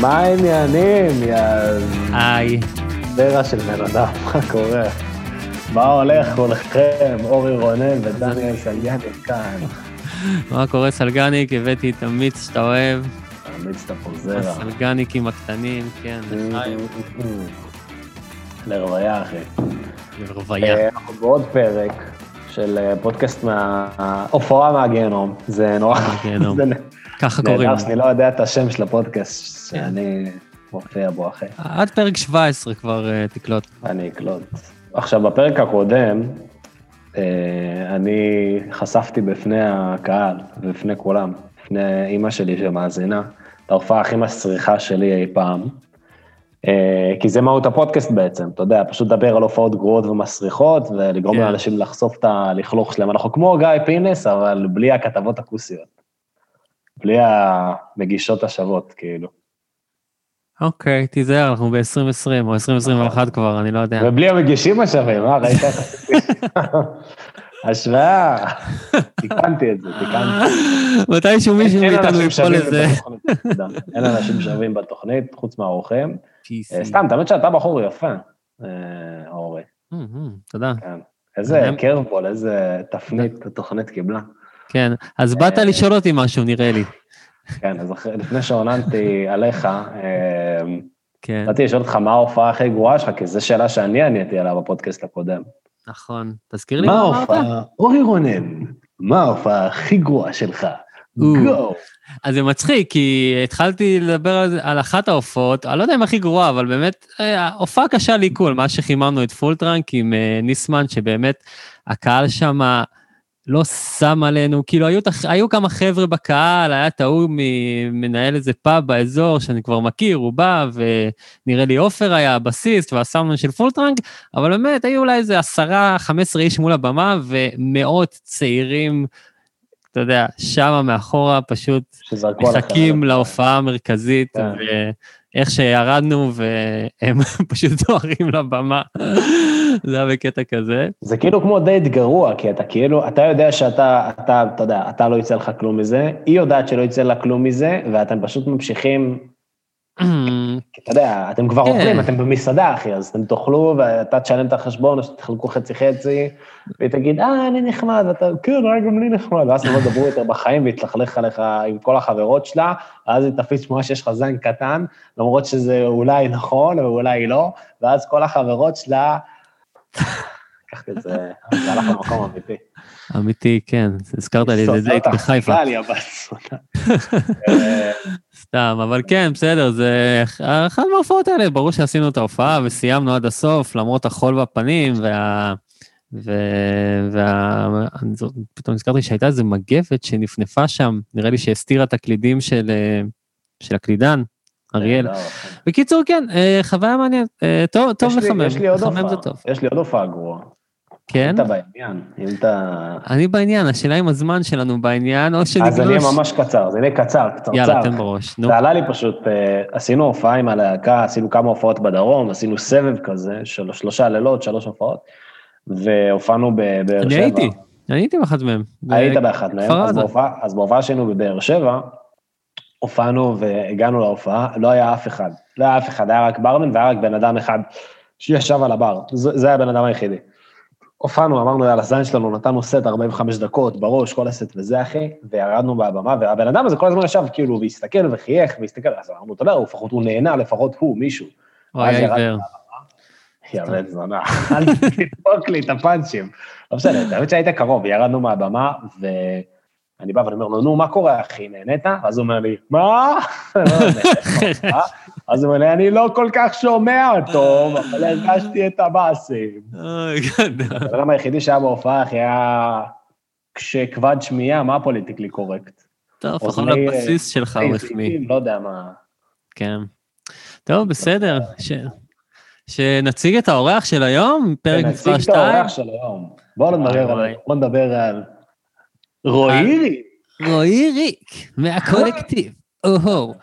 מה העניינים, יא היי. זרע של בן אדם, מה קורה? מה הולך כולכם? אורי רונן ודניאל סלגני כאן. מה קורה סלגניק? הבאתי את המיץ שאתה אוהב, תמיץ את הפוזרה. הסלגניקים הקטנים, כן, לחיים, לרוויה, אחי. לרוויה. אה, אנחנו בעוד פרק של אה, פודקאסט מההופעה מהגיהנום. זה נורא... מהגיהנום. ככה נהדר קוראים. שאני לא יודע את השם של הפודקאסט כן. שאני מופיע בו, אחי. עד פרק 17 כבר אה, תקלוט. אני אקלוט. עכשיו, בפרק הקודם, אה, אני חשפתי בפני הקהל ובפני כולם, בפני אימא שלי שמאזינה, את ההופעה הכי מסריחה שלי אי פעם. אה, כי זה מהות הפודקאסט בעצם, אתה יודע, פשוט לדבר על הופעות גרועות ומסריחות, ולגרום כן. לאנשים לחשוף את הלכלוך שלהם. אנחנו כמו גיא פינס, אבל בלי הכתבות הכוסיות. בלי המגישות השוות, כאילו. אוקיי, תיזהר, אנחנו ב-2020 או 2021 כבר, אני לא יודע. ובלי המגישים השווים, אה? ראית? השוואה. תיקנתי את זה, תיקנתי. מתישהו מישהו מאיתנו יפול לזה. אין אנשים שווים בתוכנית, חוץ מהאורחים. אה. סתם, תאמת שאתה בחור יפה, אה, אורי. אה, תודה. כן. איזה קרבבול, איזה תפנית התוכנית קיבלה. כן, אז באת לשאול אותי משהו, נראה לי. כן, אז לפני שעוננתי עליך, אה, כן, באתי לשאול אותך מה ההופעה הכי גרועה שלך, כי זו שאלה שאני עניתי עליה בפודקאסט הקודם. נכון. תזכיר לי מה אמרת? ההופעה, אורי רונן, מה ההופעה הכי גרועה שלך? go. אז זה מצחיק, כי התחלתי לדבר על, זה- על אחת ההופעות, אני לא יודע אם הכי גרועה, אבל באמת, אה, הופעה קשה לעיכול, מאז שחיממנו את Full Trunk עם אה, ניסמן, שבאמת הקהל שם לא שם עלינו, כאילו היו, תח- היו כמה חבר'ה בקהל, היה את ההוא מנהל איזה פאב באזור שאני כבר מכיר, הוא בא, ונראה לי עופר היה הבסיסט והסאונדמן של Full Trunk, אבל באמת היו אולי איזה עשרה, חמש עשרה איש מול הבמה, ומאות צעירים, אתה יודע, שמה מאחורה פשוט. מחכים להופעה המרכזית, כן. ואיך שירדנו, והם פשוט דוהרים לבמה. זה היה בקטע כזה. זה כאילו כמו דייט גרוע, כי אתה כאילו, אתה יודע שאתה, אתה, אתה יודע, אתה לא יצא לך כלום מזה, היא יודעת שלא יצא לה כלום מזה, ואתם פשוט ממשיכים, כי אתה יודע, אתם כבר כן. אוכלים, אתם במסעדה, אחי, אז אתם תאכלו, ואתה תשלם את החשבון, או שתחלקו חצי-חצי, והיא תגיד, אה, אני נחמד, ואתה, כן, אה, גם לי נחמד, ואז הם לא ידברו יותר בחיים, ויתלכלך עליך עם כל החברות שלה, ואז היא תפיץ תמונה שיש לך זין קטן, למרות שזה אולי נכון, ואולי לא, ואז כל החברות שלה, לקחתי את זה, זה הלך למקום אמיתי. אמיתי, כן, הזכרת לי איזה דייט בחיפה. סתם, אבל כן, בסדר, זה אחת מההופעות האלה, ברור שעשינו את ההופעה וסיימנו עד הסוף, למרות החול בפנים, וה... ו... וה... פתאום נזכרתי שהייתה איזו מגבת שנפנפה שם, נראה לי שהסתירה את הקלידים של, אה, של הקלידן, אריאל. לא, בקיצור, כן, אה, חוויה מעניינת, אה, טוב, טוב לחמם, לחמם זה טוב. יש לי עוד הופעה גרועה. כן? אם אתה בעניין, אם אתה... אני בעניין, השאלה אם הזמן שלנו בעניין, או אז אני שנגלוש. אהיה ממש קצר, זה יהיה קצר, קצרצר. יאללה, תן בראש, נו. זה עלה לי פשוט, אה, עשינו הופעה עם הלהקה, עשינו כמה הופעות בדרום, עשינו סבב כזה של שלושה לילות, שלוש הופעות, והופענו בבאר שבע. אני הייתי, אני הייתי באחת מהם. היית באחת מהם, אז. בהופעה- שלנו בבאר שבע, הופענו והגענו להופעה, לא היה אף אחד. לא היה אף אחד, היה רק ברמן והיה רק בן אדם אחד שישב על הבר. זה, זה היה הבן אדם היחידי. הופענו, אמרנו, יאללה, זין שלנו, נתנו סט 45 דקות בראש, כל הסט וזה, אחי, וירדנו מהבמה, והבן אדם הזה כל הזמן ישב, כאילו, והסתכל וחייך, והסתכל, אז אמרנו, אתה יודע, לפחות, הוא נהנה, לפחות הוא, מישהו. ירדנו עיוור. יא בן זונה, אל תדפוק לי את הפאנצ'ים. לא משנה, האמת שהיית קרוב, ירדנו מהבמה, ואני בא ואני אומר לו, נו, מה קורה, אחי, נהנית? אז הוא אומר לי, מה? אז הוא אומר אני לא כל כך שומע טוב, אבל הרגשתי את הבאסים. אוי, גדול. הבן אדם היחידי שהיה בהופעה, אחי, היה כשכבד שמיעה, מה פוליטיקלי קורקט? טוב, לפחות הבסיס שלך הוא מחמיא. לא יודע מה. כן. טוב, בסדר. שנציג את האורח של היום, פרק מספר ונציג את 2. האורח של היום. בואו נדבר על... רועי ריק. רועי ריק, מהקולקטיב. או-הו.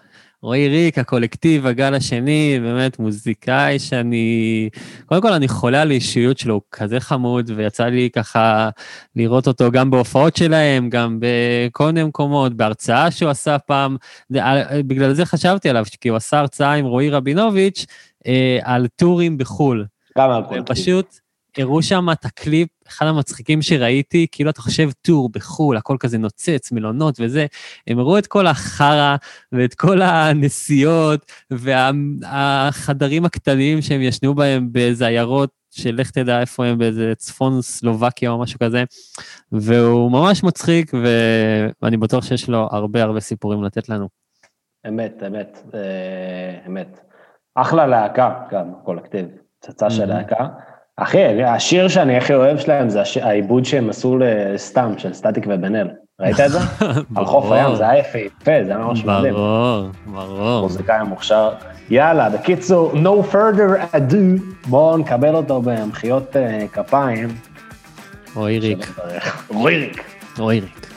רועי ריק, הקולקטיב, הגל השני, באמת מוזיקאי שאני... קודם כל, אני חולה על האישיות שלו, הוא כזה חמוד, ויצא לי ככה לראות אותו גם בהופעות שלהם, גם בכל מיני מקומות, בהרצאה שהוא עשה פעם. אה, בגלל זה חשבתי עליו, כי הוא עשה הרצאה עם רועי רבינוביץ' אה, על טורים בחו"ל. גם על קולקטיב. פשוט הראו שם את הקליפ, אחד המצחיקים שראיתי, כאילו אתה חושב טור בחו"ל, הכל כזה נוצץ, מלונות וזה, הם הראו את כל החרא ואת כל הנסיעות והחדרים הקטנים שהם ישנו בהם באיזה עיירות, שלך תדע איפה הם, באיזה צפון סלובקיה או משהו כזה, והוא ממש מצחיק, ואני בטוח שיש לו הרבה הרבה סיפורים לתת לנו. אמת, אמת, אה, אמת. אחלה להקה, גם, קולקטיב. פצצה של להקה. אחי, השיר שאני הכי אוהב שלהם זה הש- העיבוד שהם עשו לסתם, של סטטיק ובן אל. ראית את זה? על חוף הים, זה היה יפהפה, זה היה ממש מדהים. ברור, ברור. מוזיקאי מוכשר. יאללה, בקיצור, no further ado, בואו נקבל אותו במחיאות אה, כפיים. רועי ריק, רועי ריק. רועי ריק.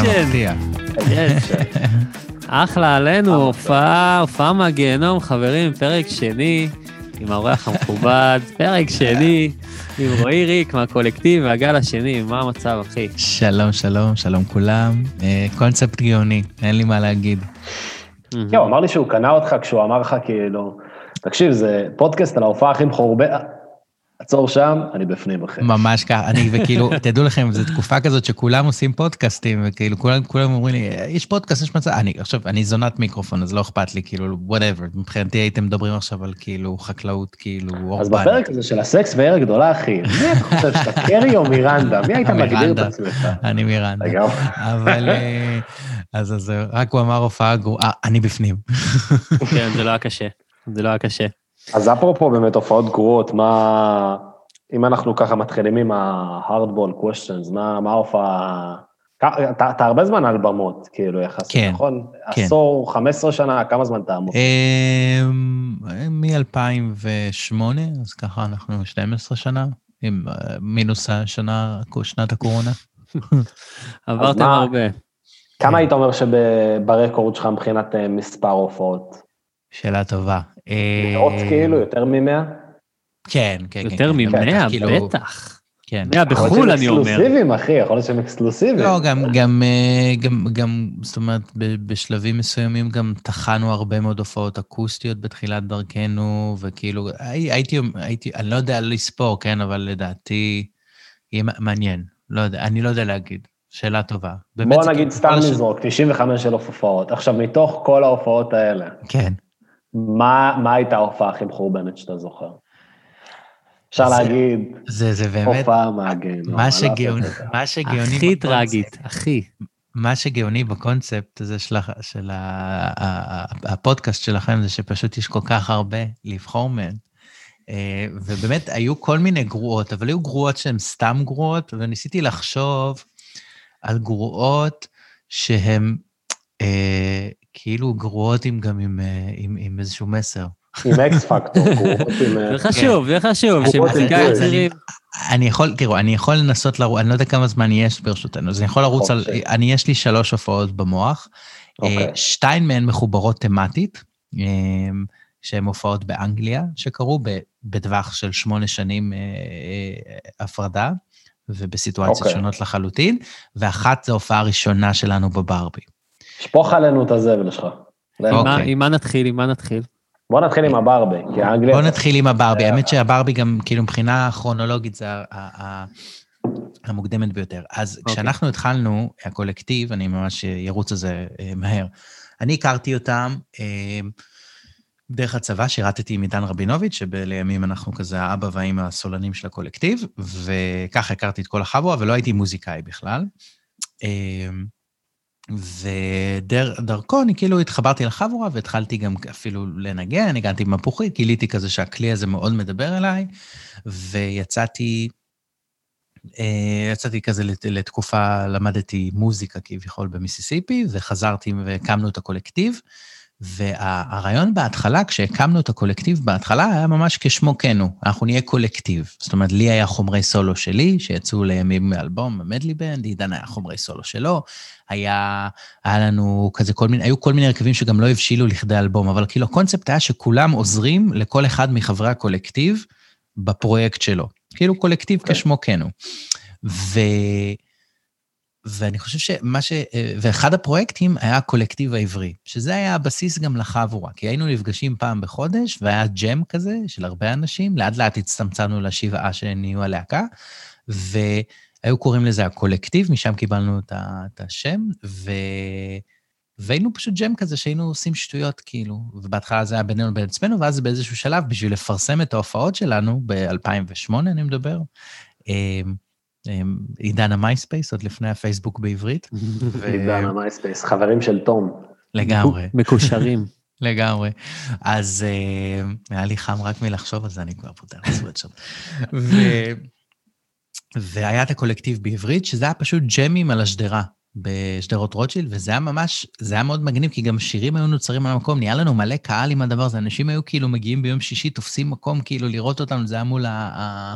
אקשן. אחלה עלינו, הופעה, הופעה מהגיהנום, חברים, פרק שני, עם האורח המכובד, פרק שני, עם רועי ריק מהקולקטיב והגל השני, מה המצב, אחי? שלום, שלום, שלום כולם. אה, קונספט גאוני, אין לי מה להגיד. כן, הוא אמר לי שהוא קנה אותך כשהוא אמר לך כאילו, תקשיב, זה פודקאסט על ההופעה הכי מחורבנת, עצור שם, אני בפנים, אחי. ממש ככה, אני וכאילו, תדעו לכם, זו תקופה כזאת שכולם עושים פודקאסטים, וכאילו כולם, כולם אומרים לי, יש פודקאסט, יש מצב, אני, עכשיו, אני זונת מיקרופון, אז לא אכפת לי, כאילו, whatever, מבחינתי הייתם מדברים עכשיו על כאילו חקלאות, כאילו, אז אורבנית. בפרק הזה של הסקס ועיר הגדולה, אחי, מי אתה חושב שאתה, קרי או מירנדה? מי היית מגדיר את. עצמך? אני מירנדה. אבל, אה, אז, אז רק הוא אמר הופעה גרועה, אני בפנים. כן, זה לא היה קשה, זה לא היה קשה. אז אפרופו באמת הופעות גרועות, מה... אם אנחנו ככה מתחילים עם ה-hardball questions, מה מה ההופעה... אתה אתה הרבה זמן על במות, כאילו, יחסית, כן, נכון? כן. עשור, 15 שנה, כמה זמן אתה מופיע? מ-2008, אז ככה אנחנו 12 שנה, עם אה, מינוס השנה, שנת הקורונה. עברתם מה- הרבה. כמה היית אומר שברקורד שלך מבחינת אה, מספר הופעות? שאלה טובה. אה, מאות כאילו, יותר מ-100? כן, כן, כן. יותר כן, ממאה, כאילו, בטח. כן. מאה בחו"ל, אני אומר. אקסקלוסיביים, אחי, יכול להיות שהם אקסקלוסיביים. לא, גם, גם, אה, גם, גם, זאת אומרת, בשלבים מסוימים גם טחנו הרבה מאוד הופעות אקוסטיות בתחילת דרכנו, וכאילו, הי- הייתי, הייתי, אני לא יודע לספור, כן, אבל לדעתי, יהיה מעניין. לא יודע, אני לא יודע להגיד. שאלה טובה. בוא נגיד סתם נזרוק, 95 אלף הופעות. עכשיו, מתוך כל ההופעות האלה, כן. מה מה הייתה ההופעה הכי מחורבנת שאתה זוכר? אפשר זה- להגיד, זה, זה באמת, הופעה מהגיהנום. מה שגאוני. מה שגאוני הכי בקונספט- טרגית, הכי. מה שגאוני בקונספט הזה של, ה- של ה, ה, ה, הפודקאסט שלכם, זה שפשוט יש כל כך הרבה לבחור מהן. אה, ובאמת, היו כל מיני גרועות, אבל היו גרועות שהן סתם גרועות, וניסיתי לחשוב על גרועות שהן אה, כאילו גרועות עם, גם עם, אה, עם, עם איזשהו מסר. עם אקס פקטור, גרועות עם... אה, זה חשוב, זה חשוב, שמוזיקאים עם צעירים... אני יכול, תראו, אני יכול לנסות לרוץ, אני לא יודע כמה זמן יש ברשותנו, אז אני יכול לרוץ על, אוקיי. אני, יש לי שלוש הופעות במוח. אוקיי. אה, שתיים מהן מחוברות תמטית, שהן הופעות באנגליה, שקרו בטווח של שמונה שנים הפרדה, ובסיטואציות אוקיי. שונות לחלוטין, ואחת זו הופעה ראשונה שלנו בברבי. שפוך עלינו את הזבל שלך. עם מה- אוקיי. עם מה נתחיל, עם מה נתחיל? בוא נתחיל עם הברבי, כי האנגליה... בואו נתחיל עם הברבי. האמת שהברבי גם, כאילו, מבחינה כרונולוגית זה ה- המוקדמת ביותר. אז אוקיי. כשאנחנו התחלנו, הקולקטיב, אני ממש ארוץ על זה אה, מהר. אני הכרתי אותם אה, דרך הצבא, שירתתי עם עידן רבינוביץ', שלימים אנחנו כזה האבא והאימא הסולנים של הקולקטיב, וככה הכרתי את כל החבורה, ולא הייתי מוזיקאי בכלל. ודרכו אני כאילו התחברתי לחבורה והתחלתי גם אפילו לנגן, הגעתי במפוחית, גיליתי כזה שהכלי הזה מאוד מדבר אליי, ויצאתי, אה, יצאתי כזה לת- לתקופה, למדתי מוזיקה כביכול במיסיסיפי, וחזרתי והקמנו את הקולקטיב. והרעיון בהתחלה, כשהקמנו את הקולקטיב בהתחלה, היה ממש כשמו כן הוא, אנחנו נהיה קולקטיב. זאת אומרת, לי היה חומרי סולו שלי, שיצאו לימים מאלבום, מדלי בנד, עידן היה חומרי סולו שלו, היה, היה לנו כזה כל מיני, היו כל מיני הרכבים שגם לא הבשילו לכדי אלבום, אבל כאילו הקונספט היה שכולם עוזרים לכל אחד מחברי הקולקטיב בפרויקט שלו. כאילו קולקטיב כשמו כן הוא. ו... ואני חושב שמה ש... ואחד הפרויקטים היה הקולקטיב העברי, שזה היה הבסיס גם לחבורה, כי היינו נפגשים פעם בחודש, והיה ג'ם כזה של הרבה אנשים, לאט לאט הצטמצמנו לשבעה שנהיו הלהקה, והיו קוראים לזה הקולקטיב, משם קיבלנו את השם, ו... והיינו פשוט ג'ם כזה שהיינו עושים שטויות, כאילו, ובהתחלה זה היה בינינו לבין עצמנו, ואז באיזשהו שלב, בשביל לפרסם את ההופעות שלנו, ב-2008 אני מדבר, אמ, עידן המייספייס, עוד לפני הפייסבוק בעברית. עידן המייספייס, חברים של תום. לגמרי, מקושרים. לגמרי. אז אה, היה לי חם רק מלחשוב על זה, אני כבר פותח. ו- והיה את הקולקטיב בעברית, שזה היה פשוט ג'מים על השדרה. בשדרות רוטשילד, וזה היה ממש, זה היה מאוד מגניב, כי גם שירים היו נוצרים על המקום, נהיה לנו מלא קהל עם הדבר הזה, אנשים היו כאילו מגיעים ביום שישי, תופסים מקום כאילו לראות אותנו, זה היה מול ה...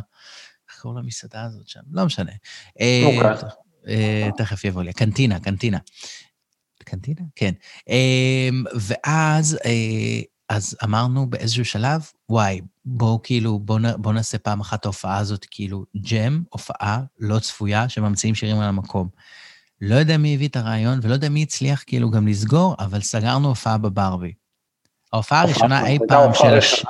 איך קוראים למסעדה הזאת שם? לא משנה. אה, אוקיי. אה, תכף יבוא לי, קנטינה, קנטינה. קנטינה? כן. אה, ואז אז אמרנו באיזשהו שלב, וואי, בואו כאילו, בואו בואו נעשה פעם אחת ההופעה הזאת, כאילו, ג'ם, הופעה לא צפויה, שממציאים שירים על המקום. לא יודע מי הביא את הרעיון, ולא יודע מי הצליח כאילו גם לסגור, אבל סגרנו הופעה בברבי. ההופעה הראשונה אי פעם של, הש...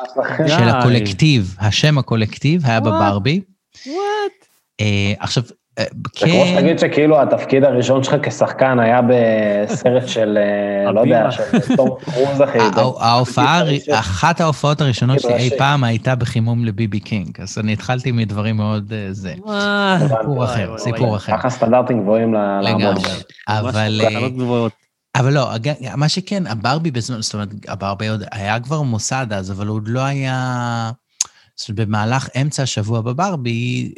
של. הקולקטיב, השם הקולקטיב היה? בברבי. what? אה, עכשיו, אה, זה כמו כן, שתגיד שכאילו התפקיד הראשון שלך כשחקן היה בסרט של, אה, לא יודע. של תום קרוז, אחי. ההופעה. אחת ההופעות הראשונות שלי אי ראשי. פעם הייתה בחימום ל B.B. King, אז אני התחלתי מדברים מאוד זה. סיפור אחר, סיפור אחר. ככה סטנדרטים גבוהים ל- לעמוד. אבל... אבל לא, מה שכן, הברבי בזמן, זאת אומרת, הברבי עוד היה כבר מוסד אז, אבל הוא עוד לא היה... זאת אומרת, במהלך אמצע השבוע בברבי,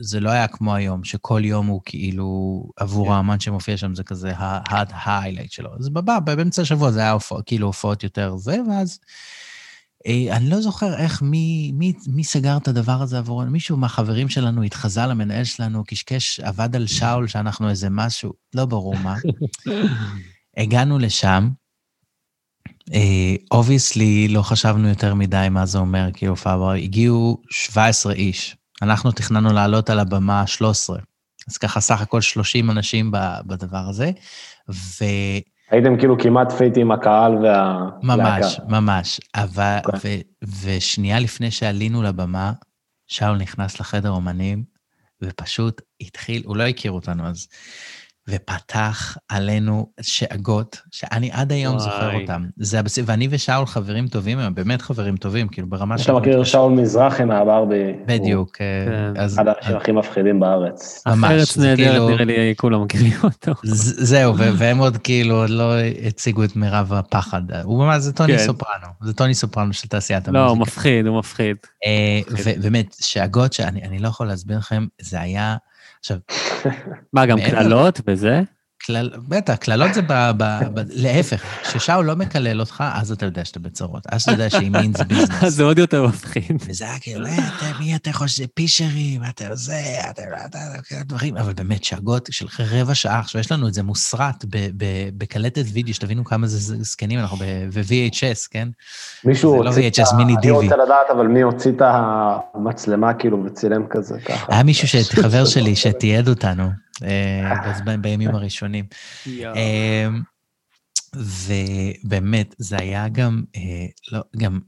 זה לא היה כמו היום, שכל יום הוא כאילו, עבור האמן שמופיע שם, זה כזה ה-highlight שלו. אז בברבי, באמצע השבוע זה היה הופע- כאילו הופעות יותר זה, ואז... אה, אני לא זוכר איך, מי, מי, מי סגר את הדבר הזה עבורנו? מישהו מהחברים שלנו התחזה למנהל שלנו, קשקש, עבד על שאול, שאנחנו איזה משהו, לא ברור מה. הגענו לשם, obviously לא חשבנו יותר מדי מה זה אומר, כאילו הופעה בר, הגיעו 17 איש. אנחנו תכננו לעלות על הבמה 13. אז ככה סך הכל 30 אנשים בדבר הזה, ו... הייתם כאילו כמעט fight עם הקהל והלהקה. ממש, ממש. אבל, אוקיי. ו, ושנייה לפני שעלינו לבמה, שאול נכנס לחדר אומנים, ופשוט התחיל, הוא לא הכיר אותנו אז, ופתח עלינו שאגות, שאני עד היום וואי. זוכר אותם. זה הבסיס, ואני ושאול חברים טובים, הם באמת חברים טובים, כאילו ברמה אתה מכיר שאול מזרחי מהברבי. בדיוק. אה, כן. אז אחד האנשים הכי מפחידים בארץ. ממש, ארץ זה נהדרת, כאילו- נראה לי כולם מכירים אותו. ז- זהו, ו- והם עוד כאילו עוד לא הציגו את מירב הפחד. הוא ממש, זה טוני כן. סופרנו, זה טוני סופרנו של תעשיית לא, הוא המוזיקה. מפחיד, הוא מפחיד. אה, ובאמת, שאגות שאני אני לא יכול להסביר לכם, זה היה... עכשיו, מה, גם קללות וזה? כלל, בטח, קללות זה ב, ב, ב... להפך, כששאול לא מקלל אותך, אז אתה יודע שאתה בצרות. אז אתה יודע זה אז ביזנס. זה עוד יותר מפחיד. וזה היה כאילו, "אה, אתה, מי אתה חושב, פישרים, אתה זה, אתה, דברים, אבל באמת, שאגות של רבע שעה, עכשיו יש לנו את זה מוסרט ב- ב- בקלטת וידאו, שתבינו כמה זה זקנים, אנחנו ב-VHS, כן? מישהו זה לא הוציא את VHS, ה... מיני אני רוצה. לדעת, אבל מי הוציא את המצלמה כאילו וצילם כזה ככה. היה מישהו, חבר שלי, שתיעד אותנו בימים הראשונים. אמ, ובאמת, זה היה גם, אה, לא, גם,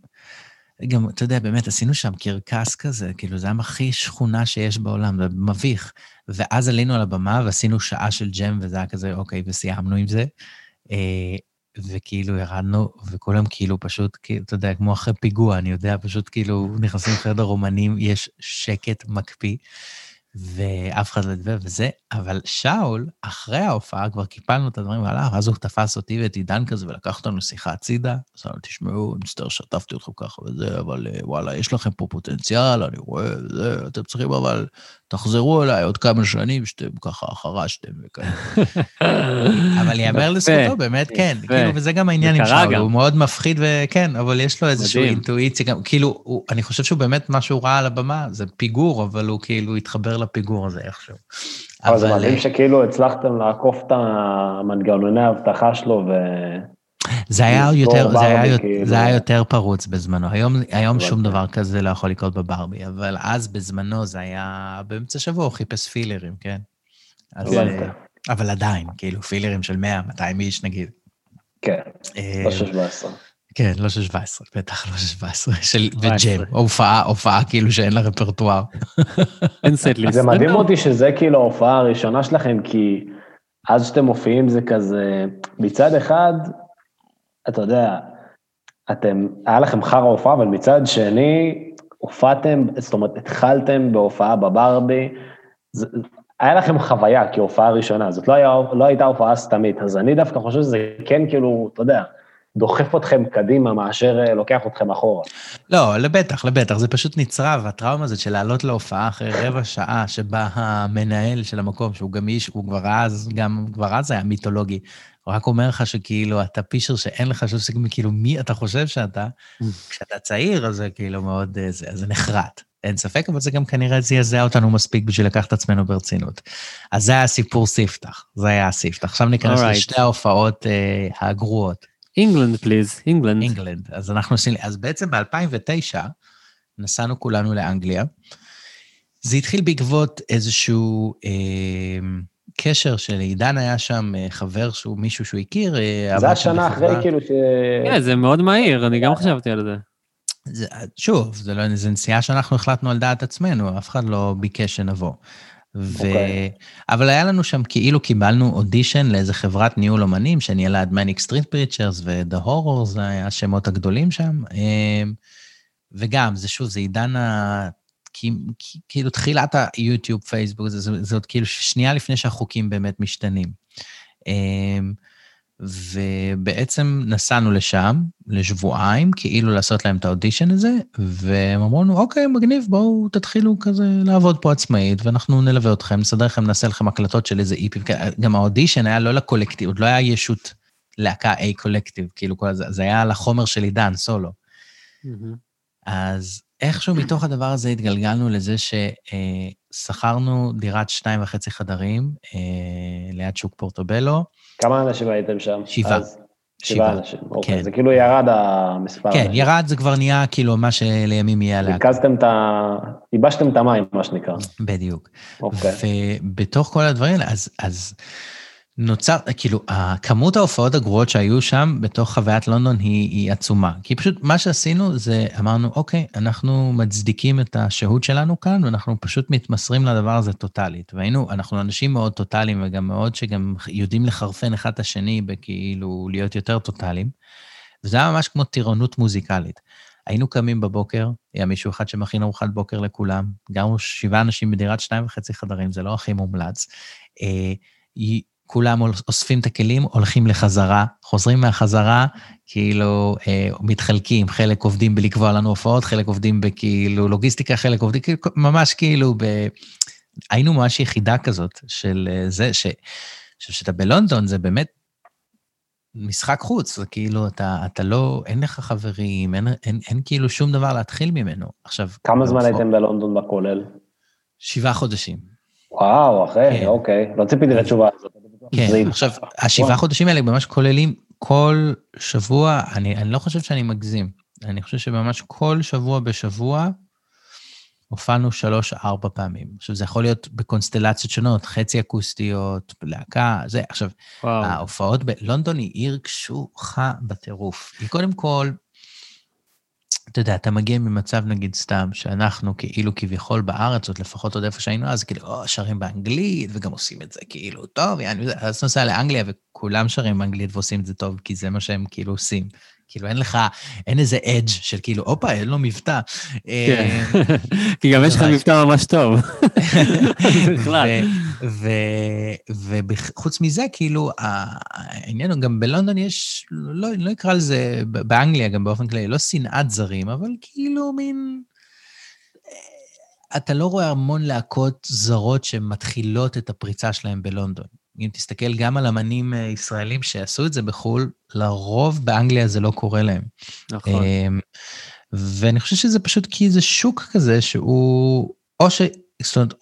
גם, אתה יודע, באמת, עשינו שם קרקס כזה, כאילו, זה היה הכי שכונה שיש בעולם, זה מביך. ואז עלינו על הבמה ועשינו שעה של ג'ם, וזה היה כזה, אוקיי, וסיימנו עם זה. אה, וכאילו ירדנו, וכולם כאילו פשוט, כאילו, אתה יודע, כמו אחרי פיגוע, אני יודע, פשוט כאילו נכנסים לחדר אומנים, יש שקט מקפיא. ואף אחד לא דיבר וזה, אבל שאול, אחרי ההופעה, כבר קיפלנו את הדברים והלך, ואז הוא תפס אותי ואת עידן כזה ולקח אותנו שיחה הצידה. אז אמרנו, תשמעו, מצטער שטפתי אתכם ככה וזה, אבל אה, וואלה, יש לכם פה פוטנציאל, אני רואה, זה, אתם צריכים אבל, תחזרו אליי עוד כמה שנים שאתם ככה חרשתם וכאלה. אבל ייאמר לזכותו, באמת, כן. כאילו, וזה גם העניין עם שאול. הוא מאוד מפחיד וכן, אבל יש לו איזושהי. אינטואיציה כאילו, אני חושב שהוא באמת, מה שהוא ראה על הבמה זה פיגור, אבל הוא כאילו התחבר לפיגור הזה איכשהו. אבל זה אה, מדהים שכאילו הצלחתם לעקוף את המנגנוני האבטחה שלו, ו... זה היה יותר, זה היה, יותר- כאילו. זה היה יותר פרוץ בזמנו. היום, היום שום הבנתי. דבר כזה לא יכול לקרות בברבי, אבל אז בזמנו זה היה באמצע שבוע, הוא חיפש פילרים, כן? אז, הבנתי. אה, אבל עדיין, כאילו, פילרים של 100, 200 איש נגיד. כן, אה, לא של 17. כן, לא של 17, בטח לא של 17, של 17. וג'ם, הופעה, הופעה כאילו שאין לה רפרטואר. אין סט ליסט. זה מדהים אותי שזה כאילו ההופעה הראשונה שלכם, כי אז שאתם מופיעים זה כזה, מצד אחד, אתה יודע, אתם, היה לכם חרא הופעה, אבל מצד שני, הופעתם, זאת אומרת, התחלתם בהופעה בברבי, זה, היה לכם חוויה כהופעה ראשונה, זאת לא, היה, לא הייתה הופעה סתמית, אז אני דווקא חושב שזה כן כאילו, אתה יודע, דוחף אתכם קדימה מאשר אה, לוקח אתכם אחורה. לא, לבטח, לבטח, זה פשוט נצרב, הטראומה הזאת של לעלות להופעה אחרי רבע שעה שבה המנהל של המקום, שהוא גם איש, הוא כבר אז, גם כבר אז היה מיתולוגי, הוא רק אומר לך שכאילו, אתה פישר שאין לך שום סיכוי, כאילו, מי אתה חושב שאתה? כשאתה צעיר, אז זה כאילו מאוד, אה, זה, זה נחרט. אין ספק, אבל זה גם כנראה זעזע אותנו מספיק בשביל לקחת את עצמנו ברצינות. אז זה היה סיפור ספתח, זה היה הספתח. עכשיו ניכנס Alright. לשתי ההופעות אה, הגרועות. England, please, England. England. אז אנחנו עושים, אז בעצם ב-2009 נסענו כולנו לאנגליה. זה התחיל בעקבות איזשהו אה, קשר של עידן היה שם, אה, חבר שהוא מישהו שהוא הכיר. אה, זה שם השנה בחברה. אחרי כאילו ש... כן, זה מאוד מהיר, אני גם חשבתי על זה. זה, שוב, זה לא, נסיעה שאנחנו החלטנו על דעת עצמנו, אף אחד לא ביקש שנבוא. ו... אוקיי. אבל היה לנו שם, כאילו קיבלנו אודישן לאיזה חברת ניהול אומנים, שניהלה את Manic Street Preachers ו-The Horrors, זה היה השמות הגדולים שם. אמ, וגם, זה שוב, זה עידן ה... כאילו תחילת היוטיוב, פייסבוק, זה, זה, זה עוד כאילו שנייה לפני שהחוקים באמת משתנים. ובעצם נסענו לשם לשבועיים, כאילו לעשות להם את האודישן הזה, והם אמרו לנו, אוקיי, מגניב, בואו תתחילו כזה לעבוד פה עצמאית, ואנחנו נלווה אתכם, נסדר לכם, נעשה לכם הקלטות של איזה איפי. גם האודישן היה לא לקולקטיב, עוד לא היה ישות להקה A קולקטיב, כאילו כל זה, זה היה לחומר של עידן, סולו. אז איכשהו מתוך הדבר הזה התגלגלנו לזה ששכרנו דירת שתיים וחצי חדרים אה, ליד שוק פורטובלו. כמה אנשים הייתם שם? שבעה. אז? שבעה. אנשים, אוקיי. כן. זה כאילו ירד המספר. כן, האנשים. ירד, זה כבר נהיה כאילו מה שלימים יהיה הלהקה. ריכזתם את ה... ייבשתם את המים, מה שנקרא. בדיוק. אוקיי. ובתוך כל הדברים אז, אז נוצר, כאילו, כמות ההופעות הגרועות שהיו שם בתוך חוויית לונדון היא, היא עצומה. כי פשוט מה שעשינו זה, אמרנו, אוקיי, אנחנו מצדיקים את השהות שלנו כאן, ואנחנו פשוט מתמסרים לדבר הזה טוטאלית. והיינו, אנחנו אנשים מאוד טוטאליים, וגם מאוד שגם יודעים לחרפן אחד את השני, בכאילו להיות יותר טוטאליים. וזה היה ממש כמו טירונות מוזיקלית. היינו קמים בבוקר, היה מישהו אחד שמכין ארוחת בוקר לכולם, גרנו שבעה אנשים בדירת שניים וחצי חדרים, זה לא הכי מומלץ. כולם אוספים את הכלים, הולכים לחזרה, חוזרים מהחזרה, כאילו אה, מתחלקים, חלק עובדים בלקבוע לנו הופעות, חלק עובדים בכאילו לוגיסטיקה, חלק עובדים, כאילו, ממש כאילו, ב... היינו ממש יחידה כזאת של אה, זה, ש... שאתה בלונדון זה באמת משחק חוץ, זה כאילו, אתה, אתה לא, אין לך חברים, אין, אין, אין כאילו שום דבר להתחיל ממנו. עכשיו... כמה זמן בהופעות- הייתם בלונדון בכולל? שבעה חודשים. וואו, אחי, כן. אוקיי. לא ציפיתי לתשובה הזאת. כן, עכשיו, השבעה חודשים האלה ממש כוללים כל שבוע, אני, אני לא חושב שאני מגזים, אני חושב שממש כל שבוע בשבוע הופענו שלוש-ארבע פעמים. עכשיו, זה יכול להיות בקונסטלציות שונות, חצי אקוסטיות, להקה, זה. עכשיו, וואו. ההופעות בלונדון היא עיר קשוחה בטירוף. היא קודם כל, אתה יודע, אתה מגיע ממצב, נגיד סתם, שאנחנו כאילו כביכול בארץ, עוד לפחות עוד איפה שהיינו אז, כאילו, או, שרים באנגלית, וגם עושים את זה כאילו טוב, יעני. אז נוסע לאנגליה וכולם שרים באנגלית ועושים את זה טוב, כי זה מה שהם כאילו עושים. כאילו, אין לך, אין איזה אדג' של כאילו, הופה, אין לו מבטא. כן. אה, כי גם יש לך. מבטא ממש טוב. בכלל. וחוץ מזה, כאילו, העניין הוא, גם בלונדון יש, לא, לא אקרא לזה, באנגליה גם באופן כללי, לא שנאת זרים, אבל כאילו מין... אה, אתה לא רואה המון להקות זרות שמתחילות את הפריצה שלהם בלונדון. אם תסתכל גם על אמנים אה, ישראלים שעשו את זה בחו"ל, לרוב באנגליה זה לא קורה להם. נכון. אמ, ואני חושב שזה פשוט כי זה שוק כזה שהוא, או ש... זאת אומרת,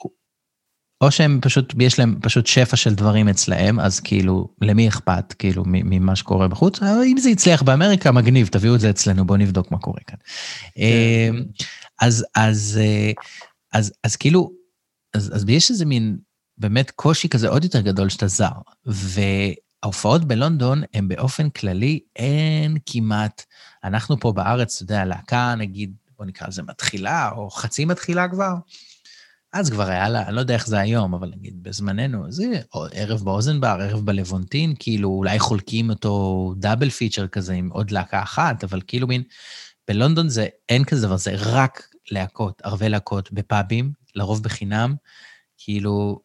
או שהם פשוט, יש להם פשוט שפע של דברים אצלהם, אז כאילו, למי אכפת, כאילו, ממה שקורה בחוץ? אבל אם זה יצליח באמריקה, מגניב, תביאו את זה אצלנו, בואו נבדוק מה קורה כאן. אמ, אז, אז, אה, אז, אז כאילו, אז, אז יש איזה מין, באמת קושי כזה עוד יותר גדול שאתה זר. וההופעות בלונדון הן באופן כללי, אין כמעט, אנחנו פה בארץ, אתה יודע, להקה, נגיד, בוא נקרא לזה מתחילה, או חצי מתחילה כבר, אז כבר היה לה, אני לא יודע איך זה היום, אבל נגיד בזמננו, זה ערב באוזן בר, ערב בלוונטין, כאילו אולי חולקים אותו דאבל פיצ'ר כזה עם עוד להקה אחת, אבל כאילו מין, בלונדון זה, אין כזה דבר, זה רק להקות, ערבי להקות בפאבים, לרוב בחינם, כאילו,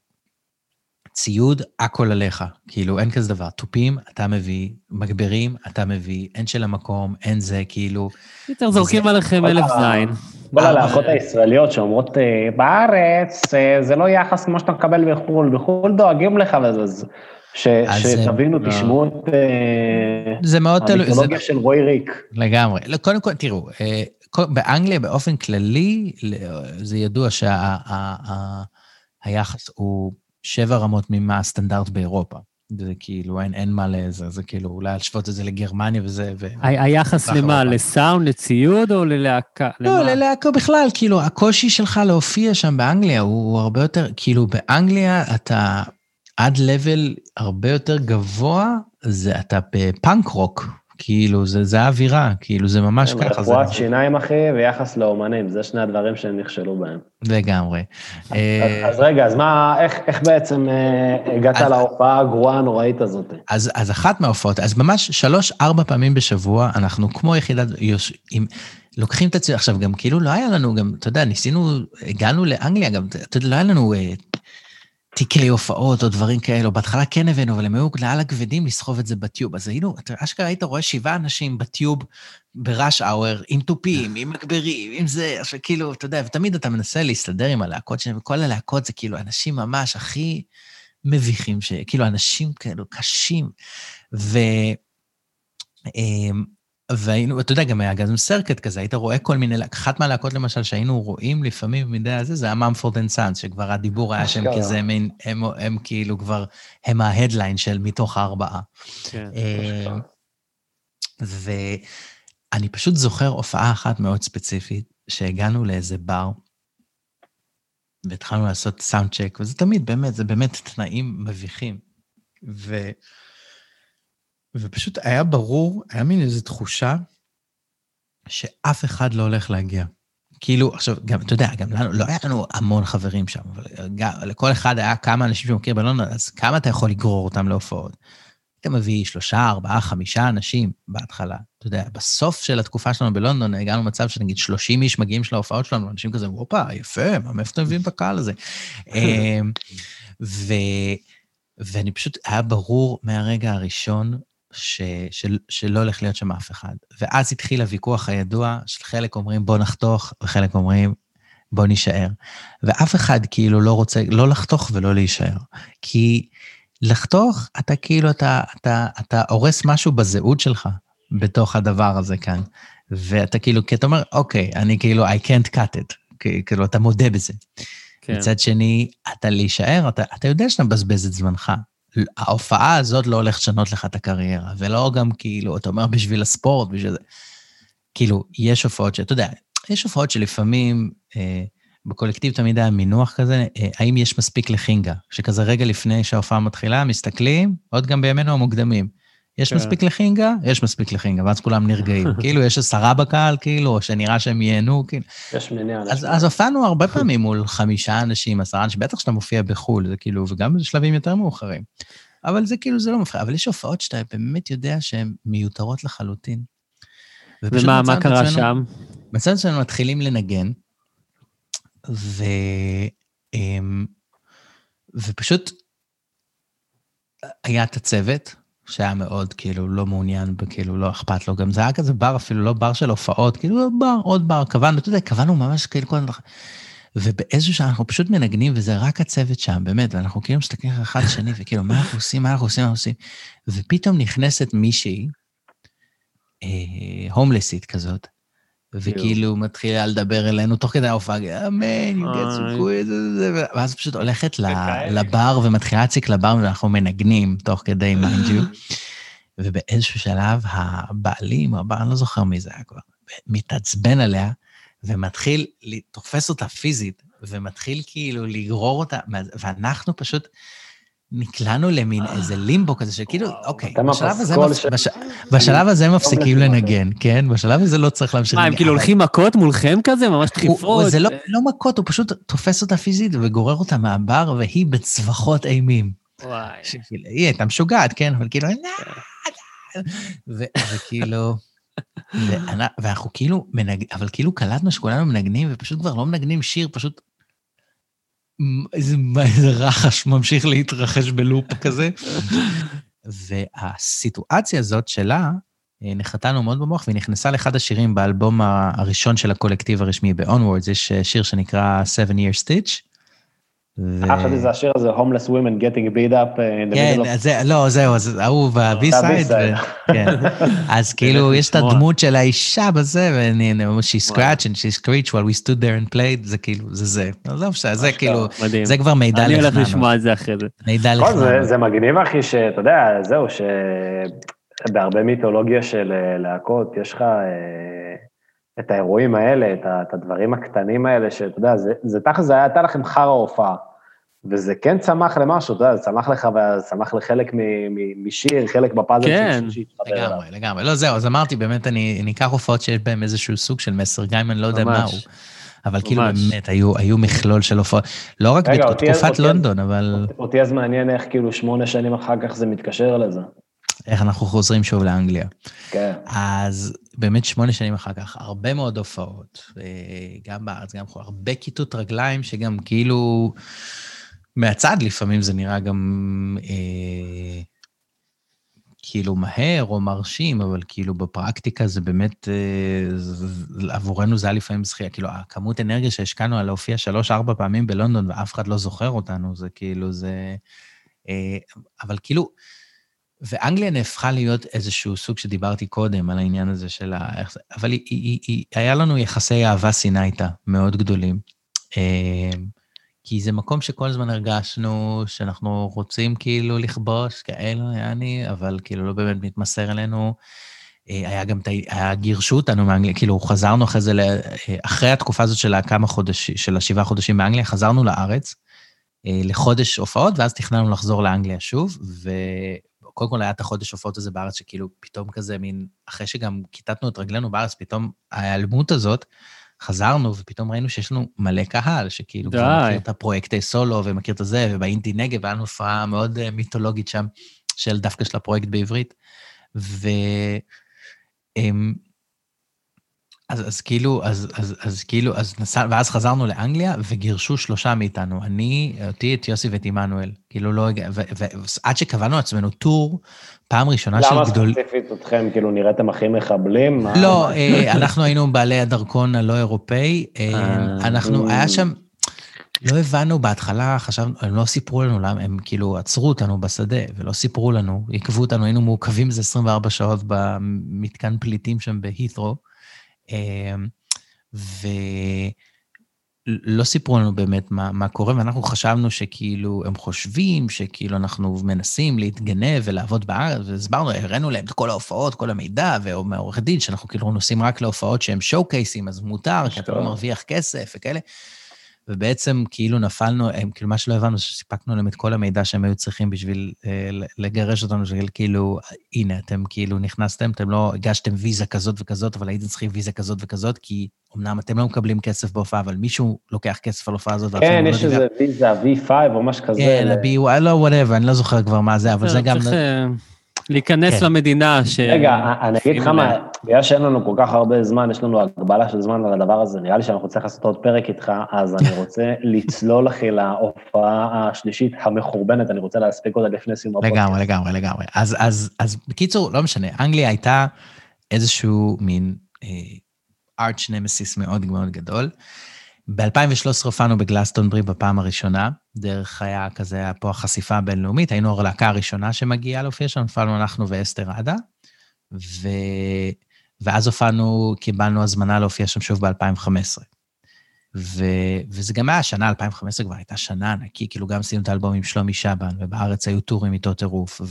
ציוד, הכל עליך. כאילו, אין כזה דבר. תופים, אתה מביא, מגברים, אתה מביא, אין של המקום, אין זה, כאילו... יותר זורקים עליכם אלף זין. כל הלהקות הישראליות שאומרות, אה, בארץ אה, זה לא יחס כמו שאתה מקבל בחו"ל, בחו"ל דואגים לך ש- אז, שתבינו, אה, תשמעו את אה, זה מאוד תלוי, זה המיתולוגיה של רוי ריק. לגמרי. לא, קודם כל, תראו, באנגליה באופן כללי, זה ידוע שהיחס הוא שבע רמות ממה הסטנדרט באירופה. זה כאילו, אין, אין מה לזה, זה כאילו, אולי להשוות את זה לגרמניה וזה, ו... היחס למה? לסאונד, לציוד או ללהקה? לא? ללהקה בכלל, כאילו, הקושי שלך להופיע שם באנגליה הוא הרבה יותר, כאילו, באנגליה אתה עד לבל הרבה יותר גבוה, זה אתה בפאנק רוק, כאילו, זה, זה האווירה, כאילו, זה ממש ככה. זה רפואת שיניים, אחי, ויחס לאומנים, זה שני הדברים שהם נכשלו בהם. לגמרי. אה, אז- אז רגע, אז מה, איך איך בעצם אה, הגעת אז- להופעה הגרועה הנוראית הזאת? אז, אז אחת מההופעות, אז ממש שלוש-ארבע פעמים בשבוע, אנחנו כמו יחידת, יוש, עם, לוקחים את עצמי, עכשיו גם כאילו לא היה לנו, גם, אתה יודע, ניסינו, הגענו לאנגליה, גם, אתה יודע, לא היה לנו אה, תיקי הופעות או דברים כאלו, בהתחלה כן הבאנו, אבל הם היו לאללה כבדים לסחוב את זה ב Tube. אז היינו, אתה אשכרה היית רואה שבעה אנשים ב Tube ב rush hour, עם תופים, עם מגברים, עם זה, כאילו, אתה יודע, ותמיד אתה מנסה להסתדר עם הלהקות שלהם, וכל הלהקות זה כאילו אנשים ממש הכי מביכים, ש... כאילו אנשים כאלו קשים. ו... והיינו, אתה יודע, גם היה גם circuit כזה, היית רואה כל מיני, אחת מהלהקות למשל שהיינו רואים לפעמים מדי הזה, זה היה Mumford and Sons, שכבר הדיבור היה שהם אשכרה. כזה מין, הם, הם כאילו כבר, הם ההדליין של מתוך הארבעה. כן. אמ, ואני פשוט זוכר הופעה אחת מאוד ספציפית, שהגענו לאיזה בר, והתחלנו לעשות סאונד צ'ק, וזה תמיד, באמת, זה באמת תנאים מביכים. ו... ופשוט היה ברור, היה מין איזו תחושה שאף אחד לא הולך להגיע. כאילו, עכשיו, גם, אתה יודע, גם לנו, לא היה לנו המון חברים שם, אבל גם, לכל אחד היה כמה אנשים שהוא מכיר בלונדון, אז כמה אתה יכול לגרור אותם להופעות? היית מביא שלושה, ארבעה, חמישה אנשים בהתחלה. אתה יודע, בסוף של התקופה שלנו בלונדון, הגענו למצב שנגיד 30 איש מגיעים של ההופעות שלנו, אנשים כזה, הופה, יפה, מה, מאיפה אתם מביאים את הקהל הזה? אמ, ו... ואני פשוט, היה ברור מהרגע הראשון ש, של, שלא הולך להיות שם אף אחד. ואז התחיל הוויכוח הידוע של חלק אומרים בוא נחתוך, וחלק אומרים בוא נישאר. ואף אחד כאילו לא רוצה לא לחתוך ולא להישאר. כי לחתוך, אתה כאילו, אתה, אתה, אתה הורס משהו בזהות שלך בתוך הדבר הזה כאן. ואתה כאילו, כי אתה אומר, אוקיי, אני כאילו, I can't cut it. כאילו, אתה מודה בזה. כן. מצד שני, אתה להישאר, אתה, אתה יודע שאתה מבזבז את זמנך. ההופעה הזאת לא הולכת לשנות לך את הקריירה, ולא גם כאילו, אתה אומר בשביל הספורט, בשביל זה. כאילו, יש הופעות שאתה יודע, יש הופעות שלפעמים, אה, בקולקטיב תמיד היה מינוח כזה, אה, האם יש מספיק לחינגה? שכזה רגע לפני שההופעה מתחילה, מסתכלים, עוד גם בימינו המוקדמים. יש כן. מספיק לחינגה? יש מספיק לחינגה, ואז כולם נרגעים. כאילו, יש עשרה בקהל, כאילו, או שנראה שהם ייהנו, כאילו. יש מניין. אז, אז הופענו הרבה פעמים מול חמישה אנשים, עשרה אנשים, בטח שאתה מופיע בחו"ל, זה כאילו, וגם בשלבים יותר מאוחרים. אבל זה כאילו, זה לא מפריע. אבל יש הופעות שאתה באמת יודע שהן מיותרות לחלוטין. ומה מה קרה עצמנו- שם? מצאנו עצמנו מתחילים לנגן, ו... אמ, ופשוט היה את הצוות, שהיה מאוד כאילו לא מעוניין, כאילו לא אכפת לו, גם זה היה כזה בר אפילו, לא בר של הופעות, כאילו בר, עוד בר, קבענו, אתה יודע, קבענו ממש כאילו כל הזמן. ובאיזשהו שעה אנחנו פשוט מנגנים, וזה רק הצוות שם, באמת, ואנחנו כאילו מסתכלים אחד על השני, וכאילו, מה אנחנו עושים, מה אנחנו עושים, מה אנחנו עושים? ופתאום נכנסת מישהי, אה, הומלסית כזאת, וכאילו מתחילה לדבר אלינו תוך כדי ההופעה, אמן, אוי. good, זה, זה, זה", ואז פשוט הולכת. לבר ומתחילה להציק לבר, ואנחנו מנגנים תוך כדי מיינג'ו. ובאיזשהו שלב הבעלים, או הבעל, אני לא זוכר מי זה היה כבר, מתעצבן עליה, ומתחיל, תופס אותה פיזית, ומתחיל כאילו לגרור אותה, ואנחנו פשוט נקלענו למין איזה לימבו כזה, שכאילו, אוקיי, בשלב הזה, מפס- של- בש- בשלב הזה מפסיקים לסימון. לנגן, כן? בשלב הזה לא צריך להמשיך מה, הם. כאילו הולכים מכות מולכם כזה? ממש הוא- הוא- דחיפות? זה לא לא מכות, הוא פשוט תופס אותה פיזית וגורר אותה מהבר, והיא בצווחות אימים. וואי. היא הייתה משוגעת, כן? אבל כאילו, "לא, וכאילו, ואנ- ואנחנו כאילו, מנג... אבל כאילו קלטנו שכולנו מנגנים, ופשוט כבר לא מנגנים שיר, פשוט איזה, איזה רחש ממשיך להתרחש בלופ כזה. והסיטואציה הזאת שלה, אה, נחתה לנו מאוד במוח, והיא נכנסה לאחד השירים באלבום הראשון של הקולקטיב הרשמי ב-Onwards, יש אה, שיר שנקרא Seven Year Stitch. חשבתי זה השיר הזה, homeless women getting beat up אה, in the כן, לא, זהו, אז ההוא ב-B-side. כן. אז כאילו, יש את. הדמות של האישה בזה, she scratch and she screech while we stood there and played, זה כאילו, זה זה. עזוב, זה כאילו. זה כבר מידע אני הולך. לשמוע את זה אחרי זה. מידע נכון, זה- מגניב, אחי, שאתה יודע, זהו, שבהרבה מיתולוגיה של אה, להקות, יש לך אה, את האירועים האלה, את הדברים הקטנים האלה, שאתה יודע, זה- תכל'ס, זה הייתה לכם חרא הופעה. וזה כן צמח למשהו, אתה יודע, זה צמח לך, צמח לחלק מ- מ- משיר, חלק בפאזל כן, שהתחבר אליו. לגמרי, לגמרי. לא, זהו, אז אמרתי, באמת, אני אני אקח הופעות שיש בהן איזשהו סוג של מסר, גם אם אני לא יודע ממש. מהו. אבל כאילו. באמת, היו היו מכלול של הופעות. לא רק רגע, בתקופת אותי- לונדון, אבל אותי אז מעניין איך כאילו שמונה שנים אחר כך זה מתקשר לזה. איך אנחנו חוזרים שוב לאנגליה. כן. אז באמת שמונה שנים אחר כך, הרבה מאוד הופעות, אה, גם בארץ, גם בחו"ל, הרבה כיתות רגליים, שגם כאילו, מהצד לפעמים זה נראה גם אה, כאילו מהר או מרשים, אבל כאילו בפרקטיקה זה באמת, אה, זה- עבורנו זה היה לפעמים זכייה, כאילו הכמות אנרגיה שהשקענו על להופיע שלוש-ארבע פעמים בלונדון ואף אחד לא זוכר אותנו, זה כאילו, זה... אה, אבל כאילו, ואנגליה נהפכה להיות איזשהו סוג שדיברתי קודם על העניין הזה של ה... אבל היא, היא, היא, היה לנו יחסי אהבה-שנאה איתה מאוד גדולים. אה, כי זה מקום שכל הזמן הרגשנו שאנחנו רוצים כאילו לכבוש, כאלה, יעני, אבל כאילו לא באמת מתמסר אלינו. אה, היה גם, היה, גירשו אותנו מאנגליה, כאילו חזרנו אחרי זה, אה, אחרי התקופה הזאת של הכמה חודשים, של השבעה חודשים באנגליה, חזרנו לארץ אה, לחודש הופעות, ואז תכננו לחזור לאנגליה שוב, וקודם כל היה את החודש הופעות הזה בארץ, שכאילו פתאום כזה מין, אחרי שגם כיתתנו את רגלינו בארץ, פתאום ההיעלמות הזאת, חזרנו, ופתאום ראינו שיש לנו מלא קהל, שכאילו די. כבר מכיר את הפרויקטי סולו, ומכיר את הזה, ובאינדי נגב, היה לנו הופעה מאוד אה, מיתולוגית שם, של דווקא של הפרויקט בעברית. ו... אמ, אז, אז כאילו, אז, אז, אז כאילו, אז נסע, ואז חזרנו לאנגליה וגירשו שלושה מאיתנו, אני, אותי, את יוסי ואת עמנואל. כאילו לא הגע, ועד שקבענו לעצמנו טור, פעם ראשונה למה של גדול... ספציפית אתכם, כאילו נראיתם הכי מחבלים? לא, אה, אנחנו היינו בעלי הדרכון הלא אירופאי, אה, אה. אנחנו, היה שם, לא הבנו בהתחלה, חשבנו, הם לא סיפרו לנו למה, הם כאילו עצרו אותנו בשדה ולא סיפרו לנו, עיכבו אותנו, היינו מעוכבים איזה 24 שעות במתקן פליטים שם בהית'רו, ולא סיפרו לנו באמת מה, מה קורה, ואנחנו חשבנו שכאילו, הם חושבים שכאילו אנחנו מנסים להתגנב ולעבוד בארץ, והסברנו, הראינו להם את כל ההופעות, כל המידע, ומעורך דין, שאנחנו כאילו נוסעים רק להופעות שהם שואו קייסים, אז מותר, כי אתה לא. מרוויח כסף וכאלה. ובעצם כאילו נפלנו, הם, כאילו מה שלא הבנו, שסיפקנו להם את כל המידע שהם היו צריכים בשביל אה, לגרש אותנו, של כאילו, הנה, אתם כאילו נכנסתם, אתם לא הגשתם ויזה כזאת וכזאת, אבל הייתם צריכים ויזה כזאת וכזאת, כי אמנם אתם לא מקבלים כסף בהופעה, אבל מישהו לוקח כסף על הופעה הזאת, כן, לא יש. איזה ויזה V5 או משהו כזה. כן, ה-BY, לא, whatever, אני לא זוכר כבר מה זה, אבל זה גם... צריך אה, להיכנס כן. למדינה ש... רגע, אני אגיד לך מה, בגלל שאין לנו כל כך הרבה זמן, יש לנו הגבלה של זמן על הדבר הזה, נראה לי שאנחנו צריכים לעשות עוד פרק איתך, אז אני רוצה לצלול אחי להופעה השלישית המחורבנת, אני רוצה להספיק אותה לפני סיום הפודקאסט. לגמרי, לגמרי, לגמרי. אז, אז, אז בקיצור, לא משנה, אנגליה הייתה איזשהו מין ארץ' נמסיס מאוד מאוד גדול. ב-2013 הופענו בגלסטונברי בפעם הראשונה, דרך היה כזה, היה פה החשיפה הבינלאומית, היינו הלהקה הראשונה שמגיעה להופיע שם, הופענו אנחנו ואסתר עדה, ו... ואז הופענו, קיבלנו הזמנה להופיע שם שוב ב-2015. ו... וזה גם היה שנה, 2015 כבר הייתה שנה ענקי, כאילו גם עשינו את האלבום עם שלומי שבן, ובארץ היו טורים איתו טירוף,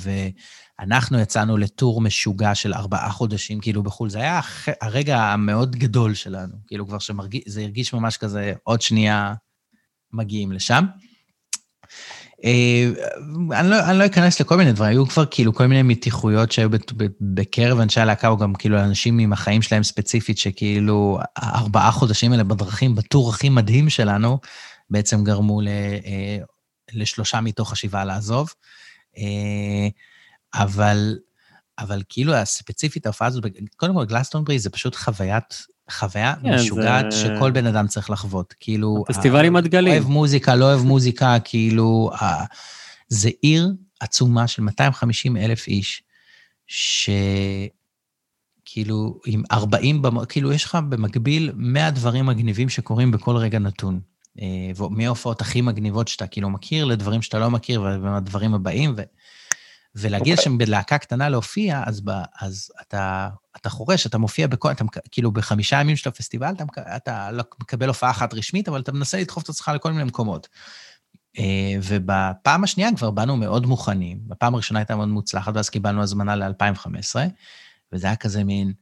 ואנחנו יצאנו לטור משוגע של ארבעה חודשים, כאילו בחו"ל. זה היה הרגע המאוד גדול שלנו, כאילו כבר שמרגיש, זה הרגיש ממש כזה, עוד שנייה מגיעים לשם. אה, אני לא, אני לא אכנס לכל מיני דברים, היו כבר כאילו כל מיני מתיחויות שהיו בקרב אנשי הלהקה, או גם כאילו אנשים עם החיים שלהם ספציפית, שכאילו הארבעה חודשים האלה בדרכים, בטור הכי מדהים שלנו, בעצם גרמו ל, אה, לשלושה מתוך השבעה לעזוב. אה, אבל, אבל כאילו הספציפית ההופעה הזאת, קודם כל גלסטונברי זה פשוט חוויית, חוויה כן, משוגעת זה- שכל בן אדם צריך לחוות. כאילו... פסטיבל עם הדגלים. אוהב מוזיקה, לא אוהב מוזיקה, כאילו, ה- זה עיר עצומה של 250 אלף איש, שכאילו, עם 40, במ... כאילו, יש לך במקביל 100 דברים מגניבים שקורים בכל רגע נתון. אה, מההופעות הכי מגניבות שאתה כאילו מכיר, לדברים שאתה לא מכיר, והדברים הבאים, ו... ולהגיע אוקיי. שם בלהקה קטנה להופיע, אז, ב, אז אתה, אתה חורש, אתה מופיע בכל, אתה, כאילו בחמישה ימים של הפסטיבל, אתה, אתה לא מקבל הופעה אחת רשמית, אבל אתה מנסה לדחוף את עצמך לכל מיני מקומות. אה, ובפעם השנייה כבר באנו מאוד מוכנים. בפעם הראשונה הייתה מאוד מוצלחת, ואז קיבלנו הזמנה ל-2015, וזה היה כזה מין,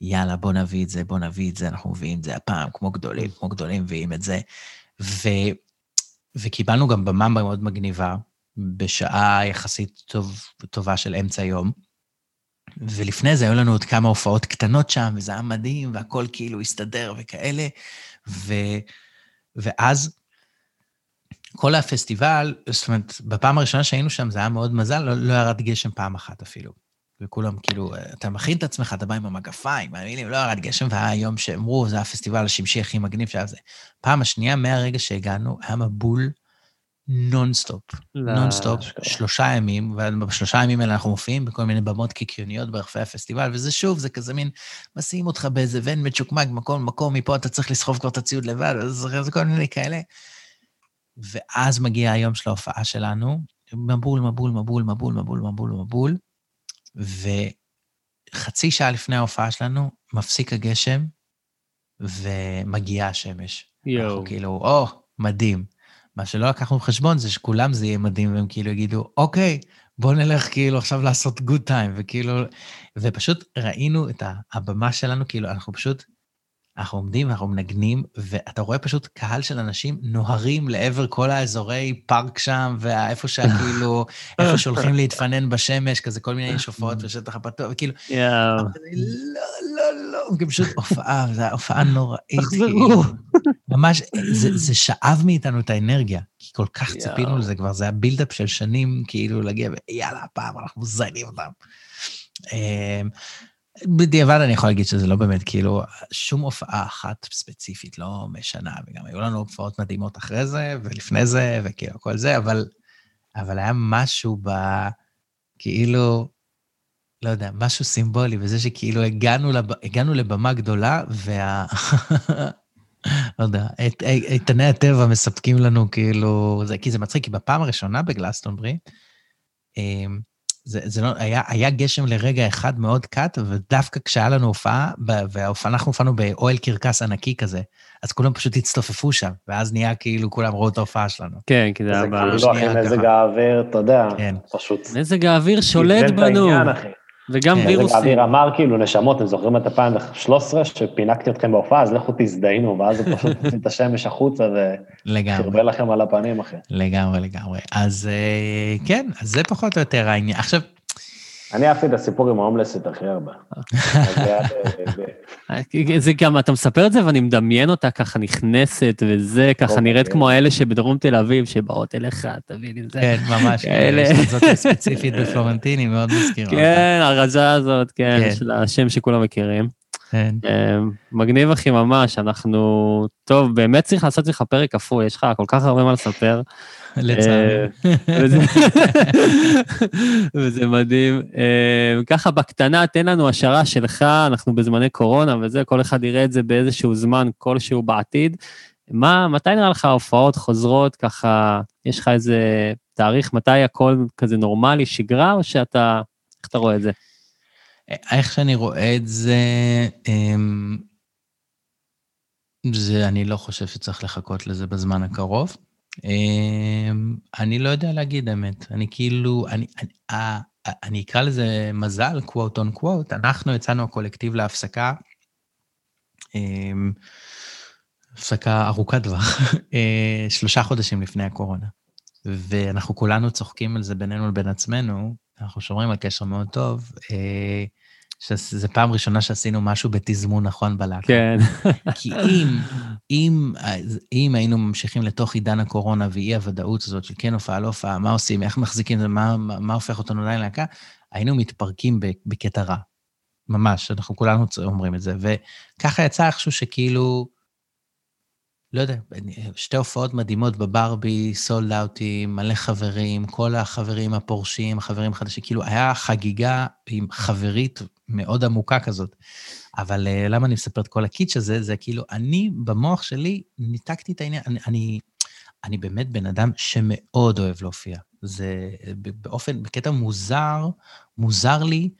יאללה, בוא נביא את זה, בוא נביא את זה, אנחנו מביאים את זה הפעם, כמו גדולים, כמו גדולים מביאים את זה. ו, וקיבלנו גם במה מאוד מגניבה, בשעה יחסית טוב, טובה של אמצע יום. ולפני זה היו לנו עוד כמה הופעות קטנות שם, וזה היה מדהים, והכל כאילו הסתדר וכאלה. ו, ואז כל הפסטיבל, זאת אומרת, בפעם הראשונה שהיינו שם זה היה מאוד מזל, לא, לא ירד גשם פעם אחת אפילו. וכולם כאילו, אתה מכין את עצמך, אתה בא עם המגפיים, המילים, לא ירד גשם, והיה יום שאמרו, זה הפסטיבל השמשי הכי מגניב שהיה זה. פעם השנייה, מהרגע שהגענו, היה מבול נונסטופ. לא, נונסטופ. שלושה ימים, ובשלושה ימים האלה אנחנו מופיעים בכל מיני במות קיקיוניות ברחבי הפסטיבל, וזה שוב, זה כזה מין, מסיעים אותך באיזה ון מצ'וקמק, מקום למקום, מפה אתה צריך לסחוב כבר את הציוד לבד, אז זה כל מיני כאלה. ואז מגיע היום של ההופעה שלנו, מבול, מבול, מבול, מבול, מבול, מבול, מבול, וחצי שעה לפני ההופעה שלנו, מפסיק הגשם, ומגיעה השמש. יואו. אנחנו כאילו, או, מדהים. מה שלא לקחנו בחשבון זה שכולם זה יהיה מדהים, והם כאילו יגידו, אוקיי, בוא נלך כאילו עכשיו לעשות גוד טיים, וכאילו, ופשוט ראינו את הבמה שלנו, כאילו, אנחנו פשוט, אנחנו עומדים ואנחנו מנגנים, ואתה רואה פשוט קהל של אנשים נוהרים לעבר כל האזורי פארק שם, ואיפה שכאילו, איפה שהולכים להתפנן בשמש, כזה כל מיני שופעות בשטח הפתוח, וכאילו. לא, לא, לא, גם פשוט הופעה, זו הייתה הופעה נוראית, תחזרו. כאילו. ממש, זה, זה שאב מאיתנו את האנרגיה, כי כל כך. ציפינו לזה כבר, זה היה בילדאפ של שנים, כאילו להגיע, ויאללה, הפעם אנחנו מזיינים אותם. אמ, בדיעבד אני יכול להגיד שזה לא באמת, כאילו, שום הופעה אחת ספציפית לא משנה, וגם היו לנו הופעות מדהימות אחרי זה, ולפני זה, וכאילו, כל זה, אבל, אבל היה משהו ב... כאילו, לא יודע, משהו סימבולי בזה שכאילו הגענו, לב... הגענו לבמה גדולה, וה... לא יודע, את- איתני הטבע מספקים לנו כאילו, זה, כי זה מצחיק, כי בפעם הראשונה בגלסטונברי, אמ, זה, זה לא, היה, היה גשם לרגע אחד מאוד קט, ודווקא כשהיה לנו הופעה, ב- וההופעה, אנחנו הופענו באוהל קרקס ענקי כזה, אז כולם פשוט הצטופפו שם, ואז נהיה כאילו, כולם ראו את ההופעה שלנו. כן, כי זה זה היה ב... כאילו, אחי, מזג. האוויר, אתה יודע, כן. פשוט... מזג האוויר שולט בנו, העניין, אחי. וגם כן. וירוסים. האוויר אמר כאילו, נשמות, אתם זוכרים את 2013, שפינקתי אתכם בהופעה, אז לכו תזדיינו, ואז הוא פשוט הוציא את השמש החוצה לגמרי. וחרבל לכם על הפנים, אחי. לגמרי, לגמרי. אז אה, כן, אז זה פחות או יותר העניין. עכשיו, אני אהבתי את הסיפור עם ההומלסית הכי הרבה. זה היה ב- ב- זה גם, אתה מספר את זה ואני מדמיין אותה ככה נכנסת וזה, ככה אוקיי. נראית כמו האלה שבדרום תל אביב, שבאות אליך, תביא לי זה. כן, ממש. זאת ספציפית בפלורנטיני, מאוד מזכירה. כן, הרזה הזאת, כן, כן. של השם שכולם מכירים. כן. אה, מגניב אחי ממש, אנחנו... טוב, באמת צריך לעשות לך פרק כפוי, יש לך כל כך הרבה מה לספר. לצערי. אה, וזה- מדהים. אה, ככה בקטנה, תן לנו השערה שלך, אנחנו בזמני קורונה וזה, כל אחד יראה את זה באיזשהו זמן כלשהו בעתיד. מה, מתי נראה לך ההופעות חוזרות, ככה, יש לך איזה תאריך, מתי הכל כזה נורמלי, שגרה, או שאתה, איך אתה רואה את זה? איך שאני רואה את זה, אמ, זה, אני לא חושב שצריך לחכות לזה בזמן הקרוב. אמ, אני לא יודע להגיד האמת. אני כאילו, אני, אני, אני אקרא לזה מזל, quote on quote, אנחנו יצאנו הקולקטיב להפסקה, אמ, הפסקה ארוכת טווח, אה, שלושה חודשים לפני הקורונה. ואנחנו כולנו צוחקים על זה בינינו לבין עצמנו, אנחנו שומרים על קשר מאוד טוב, אה, שזו פעם ראשונה שעשינו משהו בתזמון נכון בלהקה. כן. כי אם, אם, אם היינו ממשיכים לתוך עידן הקורונה ואי הוודאות הזאת של כן הופעה, לא הופעה, מה עושים, איך מחזיקים את זה, מה, מה, הופך אותנו עדיין להקה, היינו מתפרקים בקטע רע. ממש, אנחנו כולנו אומרים את זה. וככה יצא איכשהו שכאילו, לא יודע, שתי הופעות מדהימות בברבי, סולד אאוטים, מלא חברים, כל החברים הפורשים, החברים החדשים, כאילו, היה חגיגה עם חברית מאוד עמוקה כזאת. אבל uh, למה אני מספר את כל הקיץ' הזה? זה כאילו, אני, במוח שלי, ניתקתי את העניין. אני, אני, אני באמת בן אדם שמאוד אוהב להופיע. זה ב- באופן, בקטע מוזר, מוזר לי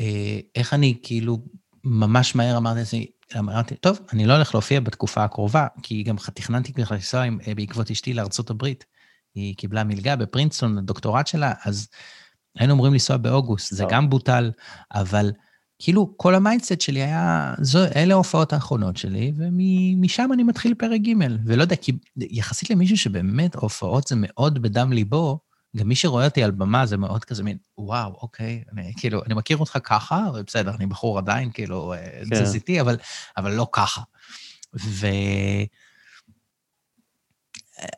אה, איך אני כאילו ממש מהר אמרתי לעצמי, אמרתי, טוב, אני לא הולך להופיע בתקופה הקרובה, כי גם תכננתי בכלל לנסוע אה, בעקבות אשתי לארצות הברית. היא קיבלה מלגה בפרינסטון, הדוקטורט שלה, אז היינו אמורים לנסוע באוגוסט, זה. גם בוטל, אבל כאילו כל ה mindset שלי היה, זו, אלה ההופעות האחרונות שלי, ומשם אני מתחיל פרק ג', ולא יודע, כי יחסית למישהו שבאמת הופעות זה מאוד בדם ליבו, גם מי שרואה אותי על במה זה מאוד כזה מין, וואו, אוקיי, אני, כאילו, אני מכיר אותך ככה, ובסדר, אני בחור עדיין, כאילו, כן. כן. תזזיתי, אבל, אבל לא ככה. ו...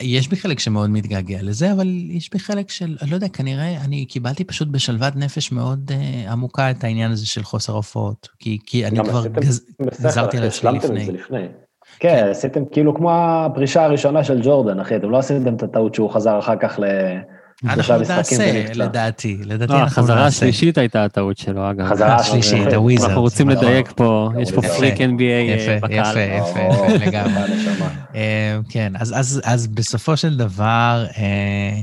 יש בי חלק שמאוד מתגעגע לזה, אבל יש בי חלק של, אני לא יודע, כנראה אני קיבלתי פשוט בשלוות נפש מאוד uh, עמוקה את העניין הזה של חוסר הופעות. כי, כי אני כבר גז, בסדר, גזרתי על עצמי לפני. לפני. כן, עשיתם כאילו כמו הפרישה הראשונה של ג'ורדן, אחי, אתם לא עשיתם את הטעות שהוא חזר אחר כך ל... אנחנו נעשה. לדעתי, לדעתי לא, אנחנו החזרה נעשה. השלישית הייתה הטעות שלו, אגב. חזרה השלישית, הוויזרד. אנחנו רוצים נכון. לדייק פה, יש פה פריק NBA אה, יפה, בקהל. יפה, יפה, לגמרי. אה, כן, אז, אז, אז בסופו של דבר, אה,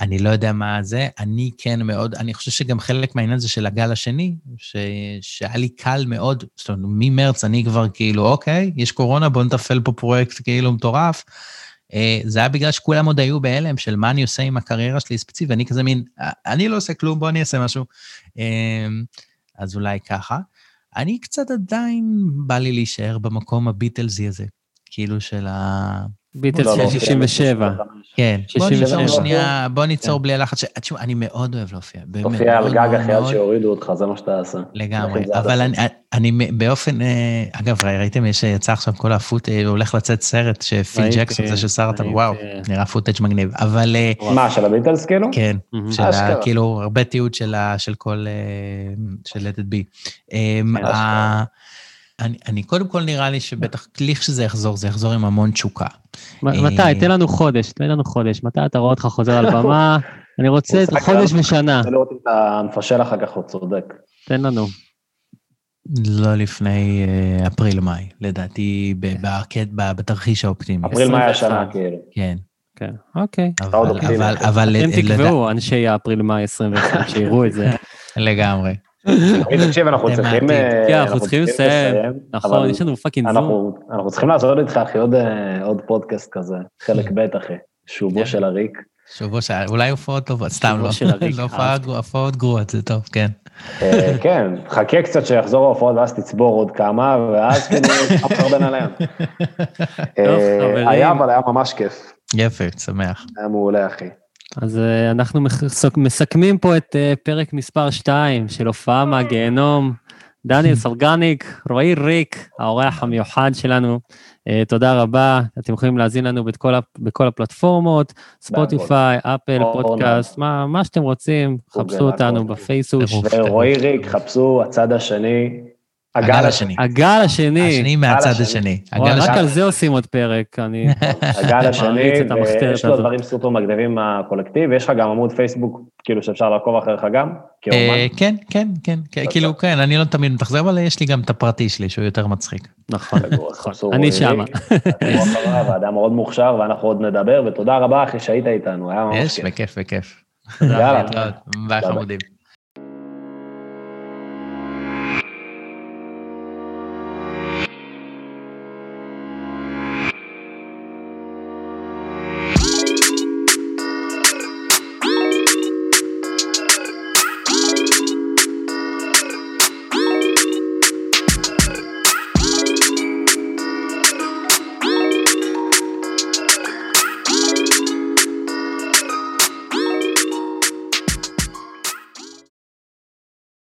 אני לא יודע מה זה, אני כן מאוד, אני חושב שגם חלק מהעניין הזה של הגל השני, ש, שהיה לי קל מאוד, זאת אומרת, ממרץ אני כבר כאילו, אוקיי, יש קורונה, בוא נתפעל פה פרויקט כאילו מטורף. אה, זה היה בגלל שכולם עוד היו בהלם של מה אני עושה עם הקריירה שלי ספציפית, ואני כזה מין, "אה, אני לא עושה כלום, בוא אני אעשה משהו. אה, אז אולי ככה. אני קצת עדיין בא לי להישאר במקום הביטלזי הזה, כאילו של ה... ביטלס לא, לא, של 67. כן, בוא 67. ניצור שנייה, בוא ניצור כן. בלי הלחץ. ש- תשמע, אני מאוד אוהב להופיע, באמת. תופיע על גג אחרי עד. שיורידו אותך, זה מה שאתה עושה. לגמרי, אבל. אני, באופן, אה, אגב, ראיתם, יש, יצא עכשיו כל הפוט, אה, הולך לצאת סרט שפיל ג'קסון, זה ששר אותם, ראיתי. וואו, נראה פוטאג' מגניב. אבל אה, מה, של הביטלס כאילו? כן. של. כאילו, הרבה תיעוד של, של כל, של let it be. אני, אני קודם כל נראה לי שבטח, לכשזה יחזור, זה יחזור עם המון תשוקה. מ- מתי? תן לנו חודש, תן לנו חודש. מתי אתה רואה אותך חוזר על במה? אני רוצה משחק חודש ושנה. רוצה לראות אם אתה מפשל אחר כך, הוא צודק. תן לנו. לא לפני אה, אפריל-מאי, לדעתי, ב- בתרחיש האופטימי. אפריל מאי 21. השנה, כאילו. כן, כן, אוקיי. אבל. אבל, אבל, אתם אה, תקבעו, אנשי האפריל-מאי 21, שיראו את זה. לגמרי. תקשיב, אנחנו זה צריכים... אה, כן, אנחנו צריכים לסיים. נכון, יש לנו fucking זום. אנחנו צריכים לעשות איתך, אחי, עוד, אה, עוד פודקאסט כזה, חלק ב', אחי. שובו. של הריק. שבוע שעה, אולי הופעות טובות, סתם לא. של הריק, לא. גרוע- הופעות גרועות, זה טוב, כן. אה, כן, חכה קצת שיחזור ההופעות ואז תצבור עוד כמה, ואז כאילו תחרבן עליהם. אה, חברים. היה, אבל היה ממש כיף. יפה, שמח. היה מעולה, אחי. אז אה, אנחנו מסכמים פה את אה, פרק מספר 2 של הופעה מהגיהנום. דניאל סרגניק, רועי ריק, האורח המיוחד שלנו. אה, תודה רבה, אתם יכולים להאזין לנו בכל, הפ- בכל הפלטפורמות, ספוטיפיי, אפל. פודקאסט, מה, מה שאתם רוצים, גוגל, חפשו אותנו. בפייסבוק. ורועי ריק, חפשו הצד השני. הגל השני. הגל השני, השני מהצד השני. רק. על זה עושים עוד פרק, אני... הגל השני, ויש לו. דברים סופר מגניבים מהקולקטיב, יש לך גם עמוד פייסבוק, כאילו שאפשר לעקוב אחריך גם, אה, כאומן. כן, כן, כן, כן, כאילו, כן, אני לא תמיד מתאכזר, אבל יש לי גם את הפרטי שלי, שהוא יותר מצחיק. נכון, נכון. אני שמה. אחריו, האדם מאוד מוכשר, ואנחנו עוד נדבר, ותודה רבה אחי שהיית איתנו, היה ממש יש, כיף. בכיף, בכיף. יאללה. ביי. חמודים.